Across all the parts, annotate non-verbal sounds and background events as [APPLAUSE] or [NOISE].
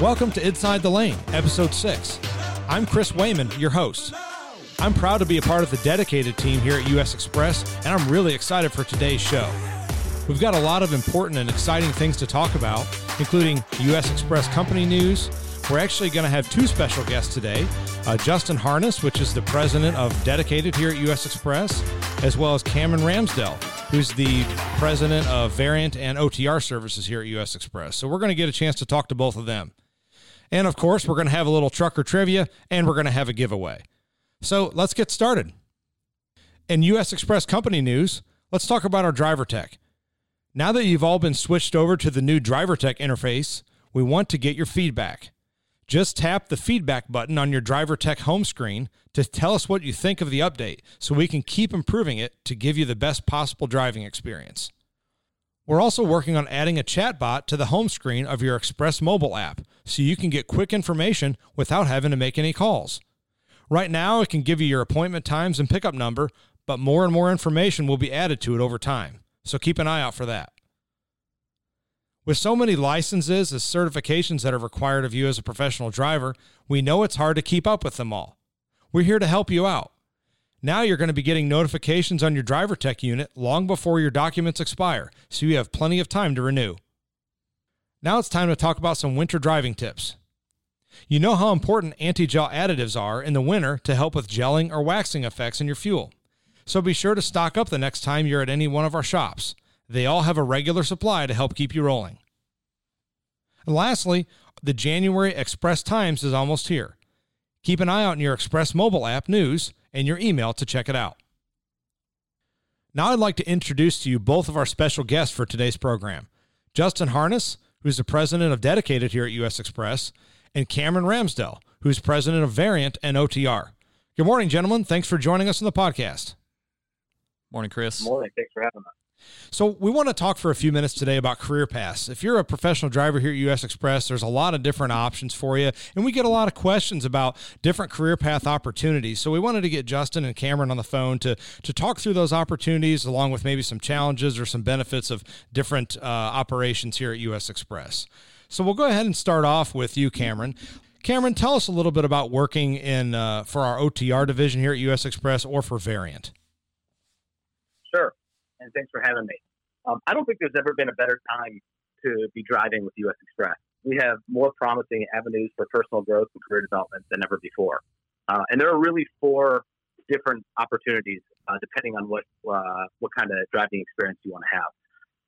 Welcome to Inside the Lane, Episode 6. I'm Chris Wayman, your host. I'm proud to be a part of the dedicated team here at US Xpress, and I'm really excited for today's show. We've got a lot of important and exciting things to talk about, including US Xpress company news. We're actually going to have two special guests today uh, Justin Harness, which is the president of Dedicated here at US Xpress, as well as Cameron Ramsdell, who's the president of Variant and OTR services here at US Xpress. So we're going to get a chance to talk to both of them. And of course, we're going to have a little trucker trivia and we're going to have a giveaway. So let's get started. In US Xpress company news, let's talk about our driver tech. Now that you've all been switched over to the new driver tech interface, we want to get your feedback. Just tap the feedback button on your driver tech home screen to tell us what you think of the update so we can keep improving it to give you the best possible driving experience. We're also working on adding a chatbot to the home screen of your Express mobile app so you can get quick information without having to make any calls. Right now, it can give you your appointment times and pickup number, but more and more information will be added to it over time. So keep an eye out for that. With so many licenses and certifications that are required of you as a professional driver, we know it's hard to keep up with them all. We're here to help you out. Now you're going to be getting notifications on your driver tech unit long before your documents expire, so you have plenty of time to renew. Now it's time to talk about some winter driving tips. You know how important anti gel additives are in the winter to help with gelling or waxing effects in your fuel. So be sure to stock up the next time you're at any one of our shops. They all have a regular supply to help keep you rolling. And lastly, the January Express Times is almost here. Keep an eye out in your Express mobile app news and your email to check it out. Now, I'd like to introduce to you both of our special guests for today's program Justin Harness, who's the president of Dedicated here at US Xpress, and Cameron Ramsdell, who's president of Variant and OTR. Good morning, gentlemen. Thanks for joining us on the podcast. Morning, Chris. Morning. Thanks for having us. So, we want to talk for a few minutes today about career paths. If you're a professional driver here at US Xpress, there's a lot of different options for you, and we get a lot of questions about different career path opportunities. So, we wanted to get Justin and Cameron on the phone to to talk through those opportunities, along with maybe some challenges or some benefits of different uh, operations here at US Xpress. So, we'll go ahead and start off with you, Cameron. Cameron, tell us a little bit about working in uh, for our OTR division here at US Xpress or for Variant. And thanks for having me. Um, I don't think there's ever been a better time to be driving with U.S. Xpress. We have more promising avenues for personal growth and career development than ever before. Uh, and there are really four different opportunities uh, depending on what uh, what kind of driving experience you want to have.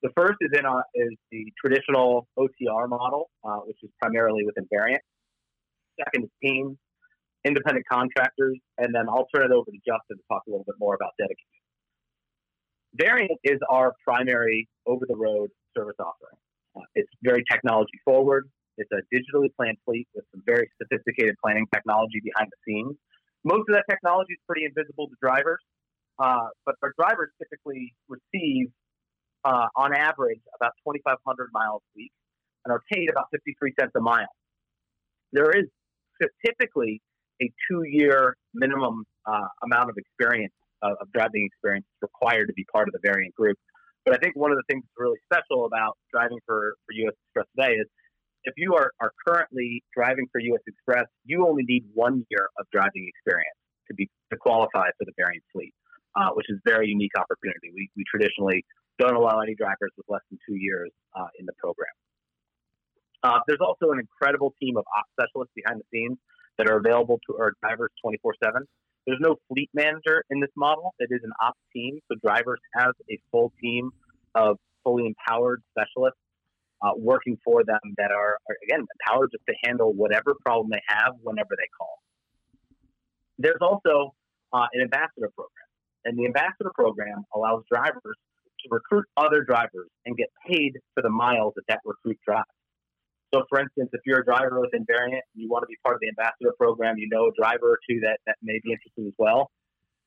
The first is in our, is the traditional OTR model, uh, which is primarily with Variant. Second is teams, independent contractors, and then I'll turn it over to Justin to talk a little bit more about dedicated. Variant is our primary over the road service offering. Uh, it's very technology forward. It's a digitally planned fleet with some very sophisticated planning technology behind the scenes. Most of that technology is pretty invisible to drivers, uh, but our drivers typically receive, uh, on average, about 2,500 miles a week and are paid about 53 cents a mile. There is typically a two year minimum uh, amount of experience of, of driving experience required to be part of the variant group. But I think one of the things that's really special about driving for, for US Xpress today is if you are, are currently driving for US Xpress, you only need one year of driving experience to be to qualify for the variant fleet, uh, which is a very unique opportunity. We, we traditionally don't allow any drivers with less than two years uh, in the program. Uh, there's also an incredible team of ops specialists behind the scenes that are available to our drivers 24 7. There's no fleet manager in this model. It is an ops team. So drivers have a full team of fully empowered specialists uh, working for them that are, are, again, empowered just to handle whatever problem they have whenever they call. There's also uh, an ambassador program. And the ambassador program allows drivers to recruit other drivers and get paid for the miles that that recruit drives. So, for instance, if you're a driver within Variant and you want to be part of the ambassador program, you know a driver or two that, that may be interested as well.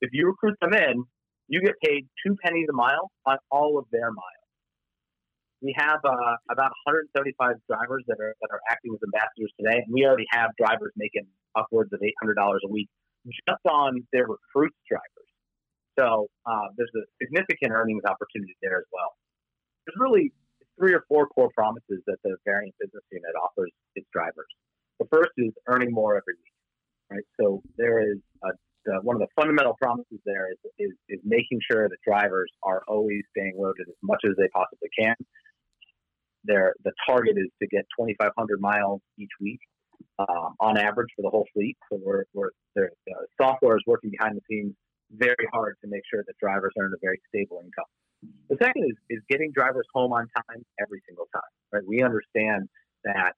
If you recruit them in, you get paid two pennies a mile on all of their miles. We have uh, about 175 drivers that are that are acting as ambassadors today, and we already have drivers making upwards of $800 a week just on their recruits drivers. So uh, there's a significant earnings opportunity there as well. There's really three or four core promises that the Variant business unit offers its drivers. The first is earning more every week, right? So there is a, the, one of the fundamental promises there is, is, is making sure that drivers are always staying loaded as much as they possibly can. Their the target is to get 2,500 miles each week um, on average for the whole fleet. So we're, we're the software is working behind the scenes very hard to make sure that drivers earn a very stable income. The second is, is getting drivers home on time every single time. Right? We understand that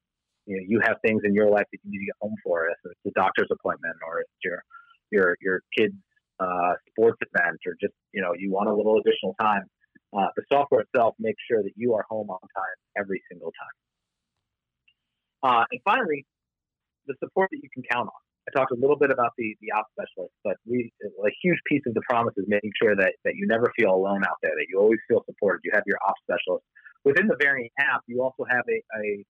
you know you have things in your life that you need to get home for, if it's a doctor's appointment or it's your your your kid's uh, sports event or just you know you want a little additional time. Uh, the software itself makes sure that you are home on time every single time. Uh, and finally, the support that you can count on. I talked a little bit about the the ops specialist, but we a huge piece of the promise is making sure that that you never feel alone out there, that you always feel supported. You have your ops specialist within the Variant app. You also have a a,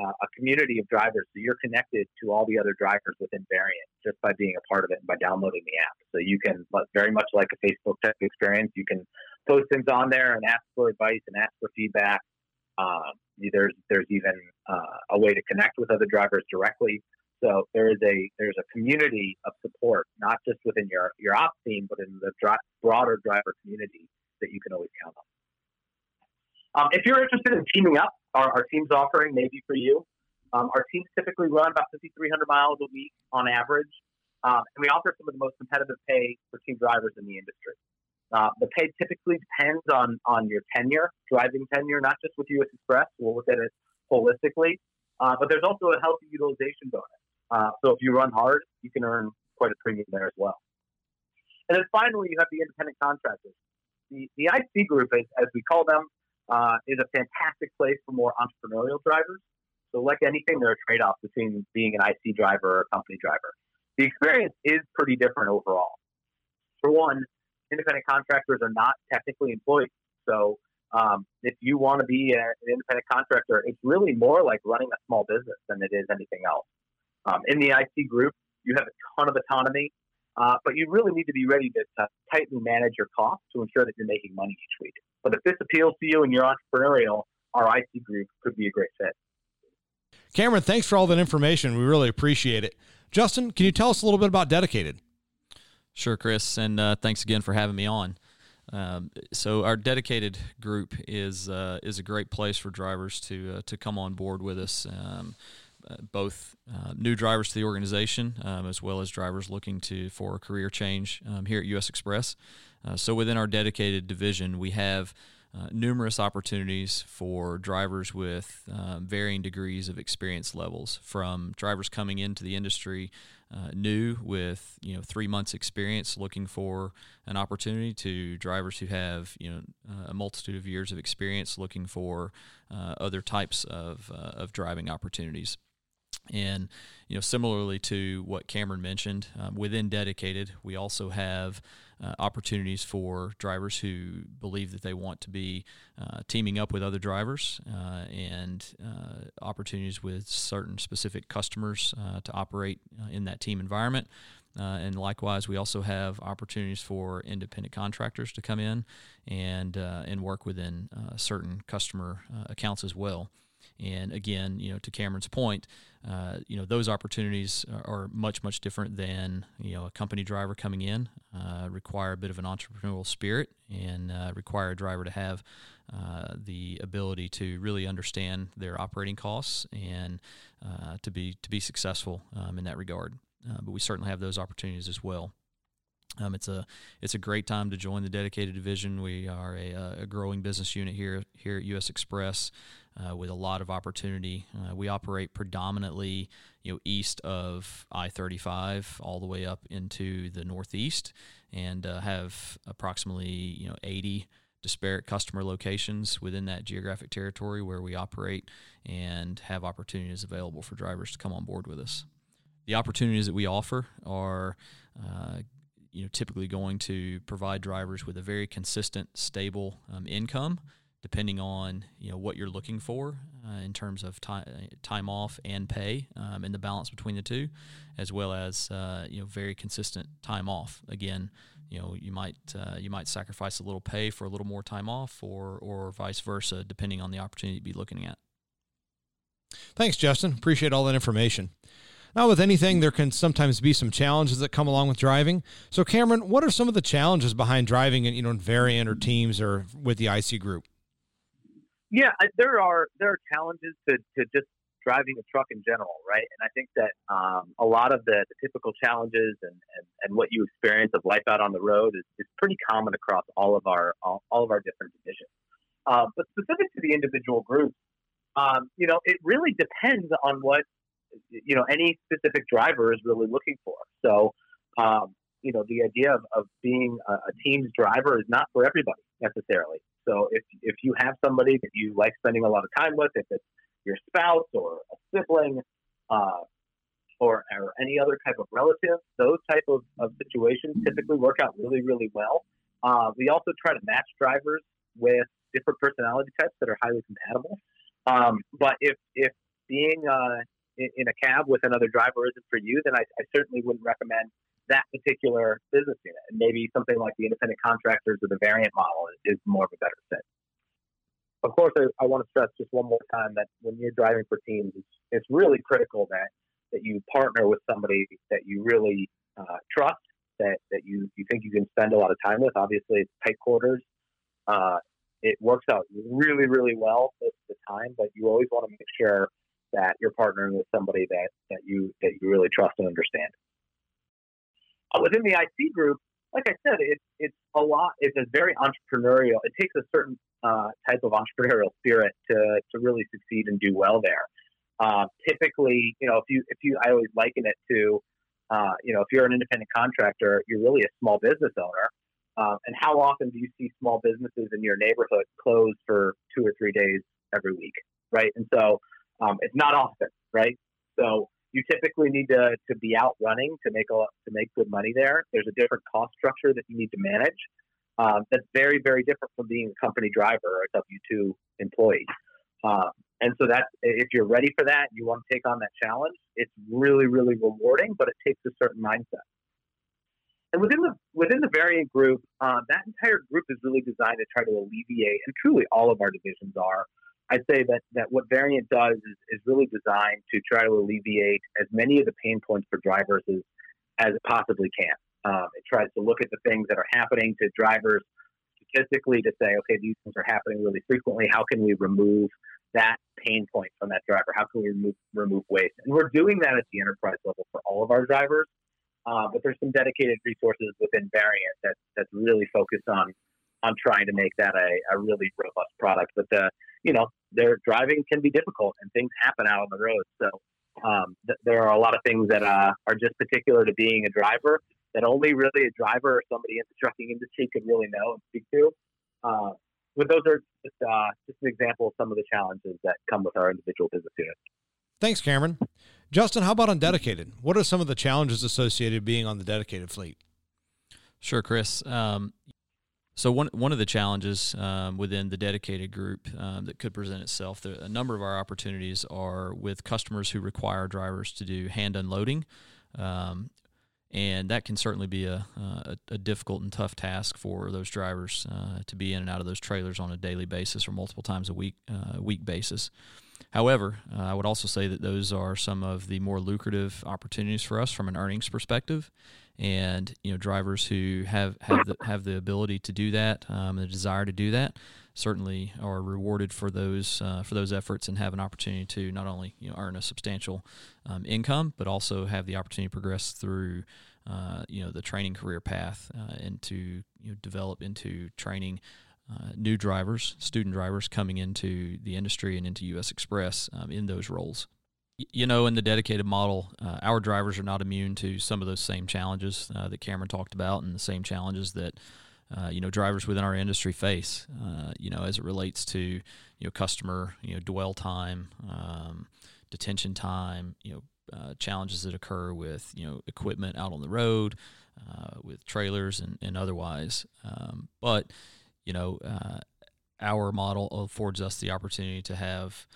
uh, a community of drivers, so you're connected to all the other drivers within Variant just by being a part of it and by downloading the app. So you can, very much like a Facebook type experience, you can post things on there and ask for advice and ask for feedback. Um, there's there's even uh, a way to connect with other drivers directly. So there is a there's a community of support, not just within your your ops team, but in the dri- broader driver community that you can always count on. Um, if you're interested in teaming up, our, our team's offering maybe for you. Um, our teams typically run about 5,300 miles a week on average, um, and we offer some of the most competitive pay for team drivers in the industry. Uh, the pay typically depends on on your tenure, driving tenure, not just with U.S. Xpress. We'll look at it holistically, uh, but there's also a healthy utilization bonus. Uh, so if you run hard, you can earn quite a premium there as well. And then finally, you have the independent contractors. The, the IC group, as, as we call them, uh, is a fantastic place for more entrepreneurial drivers. So, like anything, there are trade offs between being an IC driver or a company driver. The experience is pretty different overall. For one, independent contractors are not technically employees. So, um, if you want to be a, an independent contractor, it's really more like running a small business than it is anything else. Um, in the IC group, you have a ton of autonomy, uh, but you really need to be ready to, to tightly manage your costs to ensure that you're making money each week. But if this appeals to you and you're entrepreneurial, our IC group could be a great fit. Cameron, thanks for all that information. We really appreciate it. Justin, can you tell us a little bit about Dedicated? Sure, Chris, and uh, thanks again for having me on. Um, so our dedicated group is uh, is a great place for drivers to uh, to come on board with us. Um, both uh, new drivers to the organization um, as well as drivers looking to for a career change um, here at U.S. Xpress. Uh, so within our dedicated division, we have uh, numerous opportunities for drivers with um, varying degrees of experience levels, from drivers coming into the industry uh, new with you know three months experience, looking for an opportunity, to drivers who have you know uh, a multitude of years of experience, looking for other types of of driving opportunities. And you know, similarly to what Cameron mentioned, um, within dedicated, we also have uh, opportunities for drivers who believe that they want to be uh, teaming up with other drivers uh, and uh, opportunities with certain specific customers uh, to operate uh, in that team environment. and likewise, we also have opportunities for independent contractors to come in and and work within certain customer accounts as well. And again, you know, to Cameron's point, uh, you know, those opportunities are, much, much different than, you know, a company driver coming in, uh, require a bit of an entrepreneurial spirit and uh, require a driver to have uh, the ability to really understand their operating costs and uh, to be to be successful um, in that regard. Uh, but we certainly have those opportunities as well. Um, it's a it's a great time to join the dedicated division. We are a, a growing business unit here here at U.S. Xpress uh, with a lot of opportunity. Uh, we operate predominantly, you know, east of I-35 all the way up into the northeast, and uh, have approximately you know 80 disparate customer locations within that geographic territory where we operate and have opportunities available for drivers to come on board with us. The opportunities that we offer are uh, you know typically going to provide drivers with a very consistent, stable um, income depending on you know what you're looking for uh, in terms of time time off and pay um, and the balance between the two, as well as uh, you know very consistent time off. Again, you know you might uh, you might sacrifice a little pay for a little more time off, or or vice versa, depending on the opportunity to be looking at. Thanks, Justin. Appreciate all that information. Now, with anything, there can sometimes be some challenges that come along with driving. So, Cameron, what are some of the challenges behind driving in, you know, in variant or teams or with the IC group? Yeah, there are there are challenges to, to just driving a truck in general, right? And I think that um, a lot of the, the typical challenges and, and, and, what you experience of life out on the road is, is pretty common across all of our all, all of our different divisions. Uh, but specific to the individual groups, um, you know, it really depends on what you know any specific driver is really looking for. So, um, you know, the idea of, of being a, a team's driver is not for everybody necessarily. So, if if you have somebody that you like spending a lot of time with, if it's your spouse or a sibling, uh, or, or any other type of relative, those type of, of situations typically work out really, really well. Uh, we also try to match drivers with different personality types that are highly compatible. Um, but if if being uh, in, a cab with another driver isn't for you, then I, I, certainly wouldn't recommend that particular business unit. And maybe something like the independent contractors or the variant model is, is more of a better fit. Of course, I, I, want to stress just one more time that when you're driving for teams, it's, it's really critical that that you partner with somebody that you really uh, trust, that that you you think you can spend a lot of time with. Obviously, it's tight quarters. Uh, it works out really, really well most of the time, but you always want to make sure that you're partnering with somebody that, that you that you really trust and understand. Uh, within the IC group, like I said, it's it's a lot. It's a very entrepreneurial. It takes a certain uh, type of entrepreneurial spirit to to really succeed and do well there. Uh, typically, you know, if you if you, I always liken it to, uh, you know, if you're an independent contractor, you're really a small business owner. Um, and how often do you see small businesses in your neighborhood close for two or three days every week, right? And so um, it's not often, right? So you typically need to, to be out running to make a to make good money there. There's a different cost structure that you need to manage. Um, that's very very different from being a company driver or a W two employee. Um, and so that if you're ready for that, you want to take on that challenge. It's really really rewarding, but it takes a certain mindset. And within the within the variant group, uh, that entire group is really designed to try to alleviate, and truly all of our divisions are. I'd say that, that what variant does is, is really designed to try to alleviate as many of the pain points for drivers as, as it possibly can. Um, it tries to look at the things that are happening to drivers statistically to say, okay, these things are happening really frequently. How can we remove that pain point from that driver? How can we remove, remove waste? And we're doing that at the enterprise level for all of our drivers. Uh, but there's some dedicated resources within Variant that that's really focused on on trying to make that a, a really robust product. But the you know, their driving can be difficult and things happen out on the road. So um, th- there are a lot of things that uh, are just particular to being a driver that only really a driver or somebody in the trucking industry could really know and speak to. Uh, but those are just uh, just an example of some of the challenges that come with our individual business units. Thanks, Cameron. Justin, how about on dedicated? What are some of the challenges associated being on the dedicated fleet? Sure, Chris. Um, so one one of the challenges um, within the dedicated group um, that could present itself, a number of our opportunities are with customers who require drivers to do hand unloading, um, and that can certainly be a, a, a, difficult and tough task for those drivers uh, to be in and out of those trailers on a daily basis or multiple times a week uh, week basis. However, uh, I would also say that those are some of the more lucrative opportunities for us from an earnings perspective. And you know, drivers who have have the, have the ability to do that, um, the desire to do that, certainly are rewarded for those uh, for those efforts and have an opportunity to not only you know earn a substantial um, income, but also have the opportunity to progress through uh, you know the training career path uh, and to you know, develop into training uh, new drivers, student drivers coming into the industry and into U.S. Xpress um, in those roles. You know, in the dedicated model, uh, our drivers are not immune to some of those same challenges uh, that Cameron talked about, and the same challenges that uh, you know drivers within our industry face. Uh, you know, as it relates to you know customer you know dwell time, um, detention time, you know. Uh, challenges that occur with you know equipment out on the road, with trailers and, and otherwise, um, but you know, uh, our model affords us the opportunity to have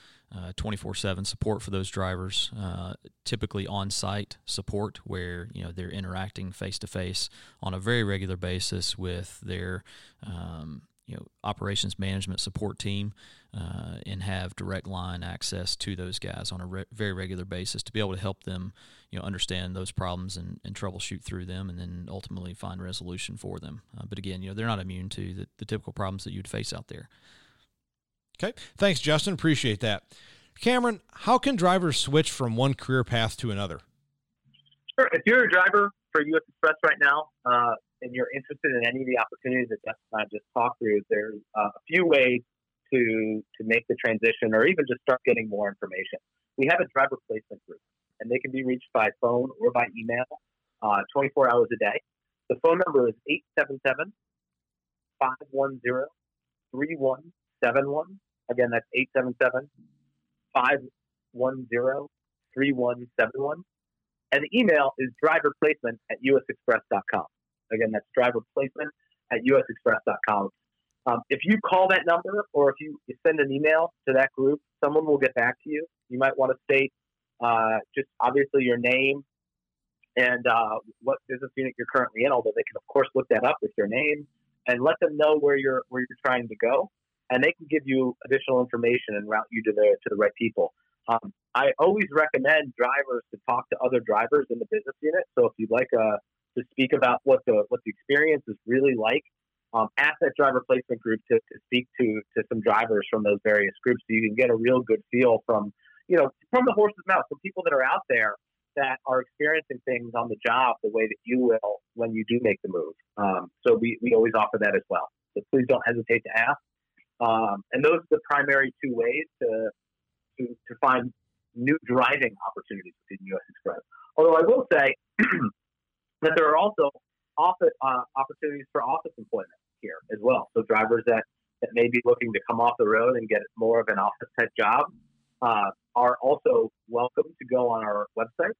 twenty four seven support for those drivers. Uh, typically on site support, where you know they're interacting face to face on a very regular basis with their um, you know operations management support team uh, and have direct line access to those guys on a re- very regular basis to be able to help them you know understand those problems and, and troubleshoot through them and then ultimately find resolution for them uh, but again you know they're not immune to the, the typical problems that you'd face out there okay thanks justin appreciate that cameron how can drivers switch from one career path to another sure if you're a driver for us xpress right now uh, and you're interested in any of the opportunities that Justin and I just talked through, there's uh, a few ways to to make the transition or even just start getting more information. We have a driver placement group, and they can be reached by phone or by email uh, 24 hours a day. The phone number is 877 510 3171. Again, that's 877 510 3171. And the email is driver placement at usxpress.com. Again, that's driver placement at usxpress.com. Um, if you call that number or if you send an email to that group, someone will get back to you. You might want to state uh, just obviously your name and uh, what business unit you're currently in, although they can, of course, look that up with your name and let them know where you're where you're trying to go. And they can give you additional information and route you to the to the right people. Um, I always recommend drivers to talk to other drivers in the business unit. So if you'd like uh, to speak about what the what the experience is really like, um, ask that driver placement group to, to speak to to some drivers from those various groups, so you can get a real good feel from you know from the horse's mouth, from people that are out there that are experiencing things on the job the way that you will when you do make the move. Um, so we, we always offer that as well. So please don't hesitate to ask. Um, and those are the primary two ways to, to, to find new driving opportunities within U.S. Xpress. Although I will say [CLEARS THROAT] that there are also office uh, opportunities for office employment here as well. So drivers that, that may be looking to come off the road and get more of an office type job uh, are also welcome to go on our website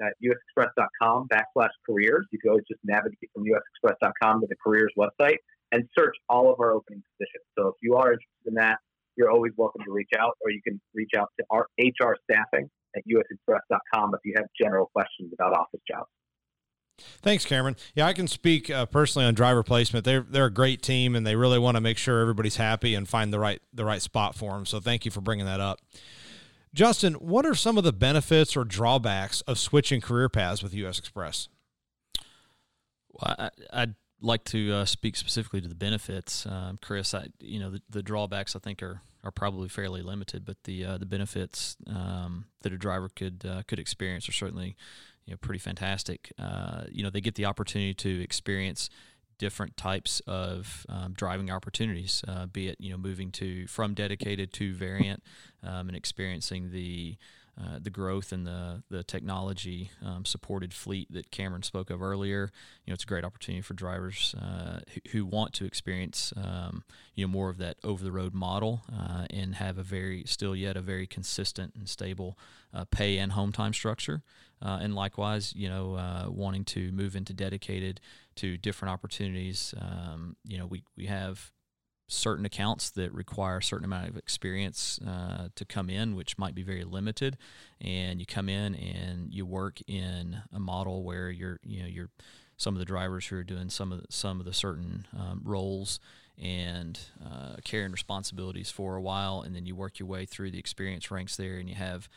at usxpress.com backslash careers. You can always just navigate from usxpress.com to the careers website and search all of our opening positions. So if you are interested in that, you're always welcome to reach out, or you can reach out to our HR staffing at usxpress.com if you have general questions about office jobs. Thanks, Cameron. Yeah, I can speak uh, personally on driver placement. They're they're a great team, and they really want to make sure everybody's happy and find the right the right spot for them. So, thank you for bringing that up. Justin, what are some of the benefits or drawbacks of switching career paths with U.S. Xpress? Well, I, would like to uh, speak specifically to the benefits, um, Chris. I, you know, the, the, drawbacks I think are, are probably fairly limited, but the uh, the benefits um, that a driver could uh, could experience are certainly you know pretty fantastic. Uh, you know, they get the opportunity to experience different types of um, driving opportunities, uh, be it you know moving to from dedicated to variant um, and experiencing the uh, the growth and the the technology um, supported fleet that Cameron spoke of earlier. You know, it's a great opportunity for drivers uh, who, who, want to experience um, you know more of that over the road model uh, and have a very still yet a very consistent and stable uh, pay and home time structure. Uh, and likewise, you know, wanting to move into dedicated to different opportunities. Um, you know, we we have certain accounts that require a certain amount of experience uh, to come in, which might be very limited. And you come in and you work in a model where you're, you know, you're some of the drivers who are doing some of the, some of the certain um, roles and uh, carrying responsibilities for a while, and then you work your way through the experience ranks there, and you have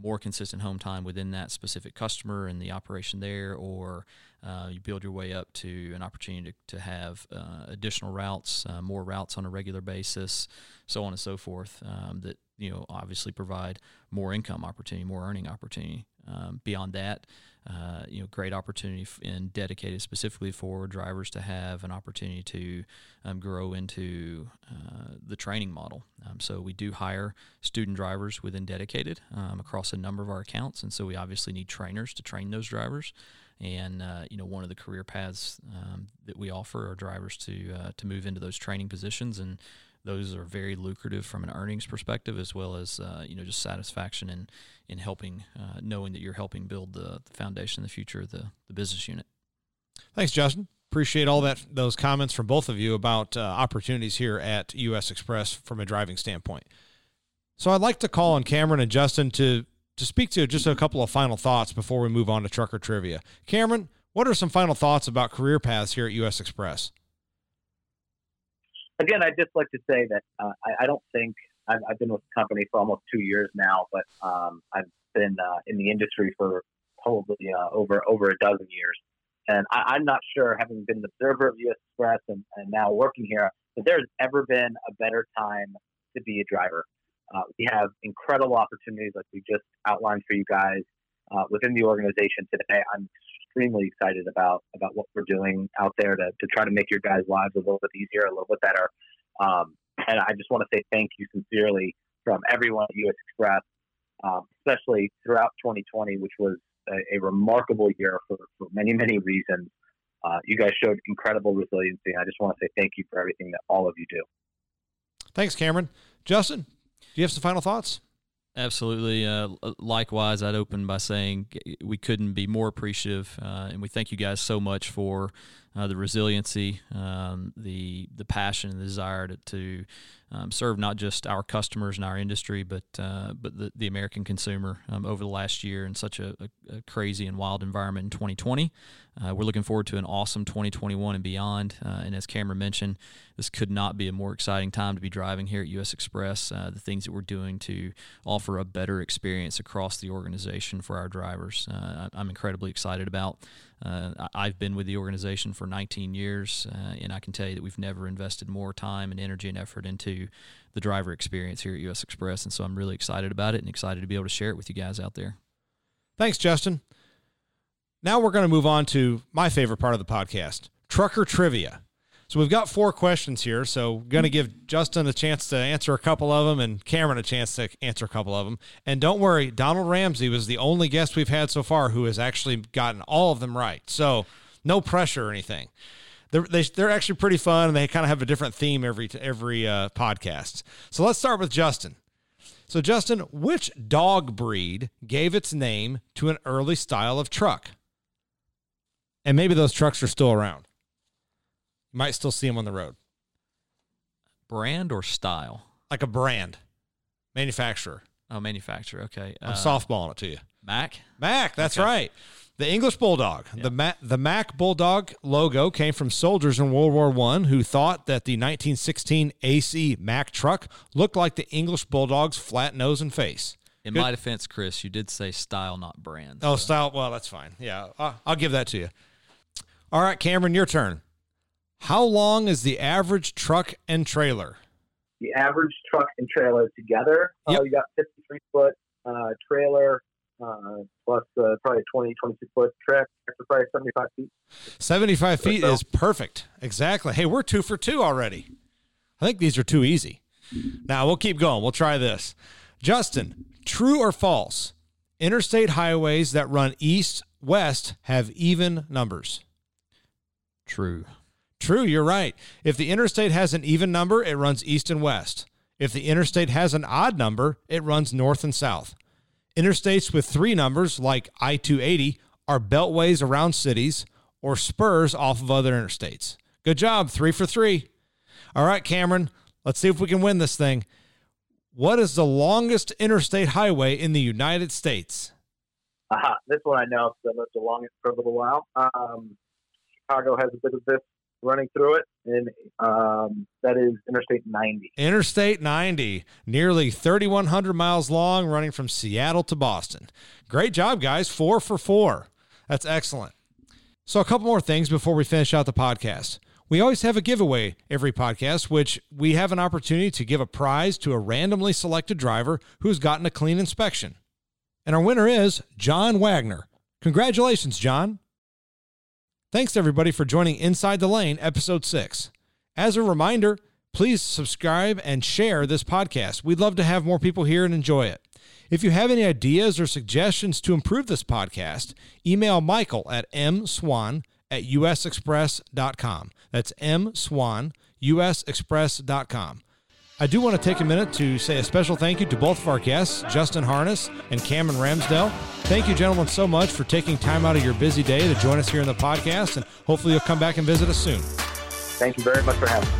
more consistent home time within that specific customer and the operation there, or uh, you build your way up to an opportunity to, to have uh, additional routes, uh, more routes on a regular basis, so on and so forth. Um, that you know obviously provide more income opportunity, more earning opportunity. Um, beyond that, uh, you know, great opportunity in dedicated specifically for drivers to have an opportunity to um, grow into uh, the training model. Um, so we do hire student drivers within dedicated um, across a number of our accounts, and so we obviously need trainers to train those drivers. And uh, you know, one of the career paths um, that we offer are drivers to uh, to move into those training positions and those are very lucrative from an earnings perspective as well as uh, you know just satisfaction in in helping uh, knowing that you're helping build the, the foundation the future of the, the business unit thanks justin appreciate all that those comments from both of you about uh, opportunities here at us xpress from a driving standpoint So I'd like to call on Cameron and Justin to to speak to just a couple of final thoughts before we move on to trucker trivia. Cameron, what are some final thoughts about career paths here at US Xpress? Again, I'd just like to say that uh, I, I, don't think I've, I've, been with the company for almost two years now, but um, I've been uh, in the industry for probably uh, over over a dozen years. And I, am not sure, having been an observer of US Xpress and, and, now working here, that there's ever been a better time to be a driver. Uh, we have incredible opportunities, like we just outlined for you guys uh, within the organization today. I'm extremely excited about about what we're doing out there to, to try to make your guys' lives a little bit easier, a little bit better. Um, and I just want to say thank you sincerely from everyone at US Xpress, um, especially throughout 2020, which was a, a remarkable year for, for many, many reasons. Uh, you guys showed incredible resiliency. I just want to say thank you for everything that all of you do. Thanks, Cameron. Justin, do you have some final thoughts? Absolutely. Uh, likewise, I'd open by saying we couldn't be more appreciative, uh, and we thank you guys so much for uh, the resiliency, um, the the passion, and the desire to, to um, serve not just our customers and our industry, but uh, but the, the American consumer um, over the last year in such a, a, a crazy and wild environment in 2020. Uh, we're looking forward to an awesome 2021 and beyond. Uh, and as Cameron mentioned, this could not be a more exciting time to be driving here at U.S. Xpress. Uh, the things that we're doing to offer a better experience across the organization for our drivers, uh, I'm incredibly excited about. I've been with the organization for 19 years, uh, and I can tell you that we've never invested more time and energy and effort into the driver experience here at U.S. Xpress. And so I'm really excited about it and excited to be able to share it with you guys out there. Thanks, Justin. Now we're going to move on to my favorite part of the podcast trucker trivia. So we've got four questions here. So going to give Justin a chance to answer a couple of them and Cameron a chance to answer a couple of them. And don't worry, Donald Ramsey was the only guest we've had so far who has actually gotten all of them right. So no pressure or anything. They're, they, are they are actually pretty fun and they kind of have a different theme every every uh, podcast. So let's start with Justin. So Justin, which dog breed gave its name to an early style of truck? And maybe those trucks are still around. You might still see them on the road. Brand or style? Like a brand, manufacturer. Oh, manufacturer. Okay. I'm uh, softballing it to you. Mack. Mack. That's okay. right. The English Bulldog. The Mack, the Mack Bulldog logo came from soldiers in World War One who thought that the 1916 AC Mack truck looked like the English Bulldog's flat nose and face. In Good. my defense, Chris, you did say style, not brand. Oh, so. style. Well, that's fine. Yeah, I'll, I'll give that to you. All right, Cameron, your turn. How long is the average truck and trailer? The average truck and trailer together, uh, yep. uh, you got 53 foot uh, trailer uh, plus uh, probably 20, 22 foot track, probably 75 feet. 75 feet so. is perfect. Exactly. Hey, we're two for two already. I think these are too easy. Now we'll keep going. We'll try this. Justin, true or false? Interstate highways that run east west have even numbers. True. True, you're right. If the interstate has an even number, it runs east and west. If the interstate has an odd number, it runs north and south. Interstates with three numbers, like I 280, are beltways around cities or spurs off of other interstates. Good job, three for three. All right, Cameron, let's see if we can win this thing. What is the longest interstate highway in the United States? Uh, this one I know, because I lived the longest for a little while. Um, Chicago has a bit of this running through it, and um, that is Interstate 90. Interstate 90, nearly 3,100 miles long, running from Seattle to Boston. Great job, guys. Four for four. That's excellent. So, a couple more things before we finish out the podcast. We always have a giveaway every podcast, which we have an opportunity to give a prize to a randomly selected driver who's gotten a clean inspection. And our winner is John Wagner. Congratulations, John. Thanks everybody for joining Inside the Lane, episode six. As a reminder, please subscribe and share this podcast. We'd love to have more people hear and enjoy it. If you have any ideas or suggestions to improve this podcast, email Michael at mswan at usxpress.com. That's mswan, usxpress.com. I do want to take a minute to say a special thank you to both of our guests, Justin Harness and Cameron Ramsdell. Thank you, gentlemen, so much for taking time out of your busy day to join us here in the podcast, and hopefully you'll come back and visit us soon. Thank you very much for having us.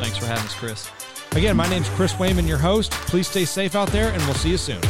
Thanks for having us, Chris. Again, my name's Chris Wayman, your host. Please stay safe out there, and we'll see you soon.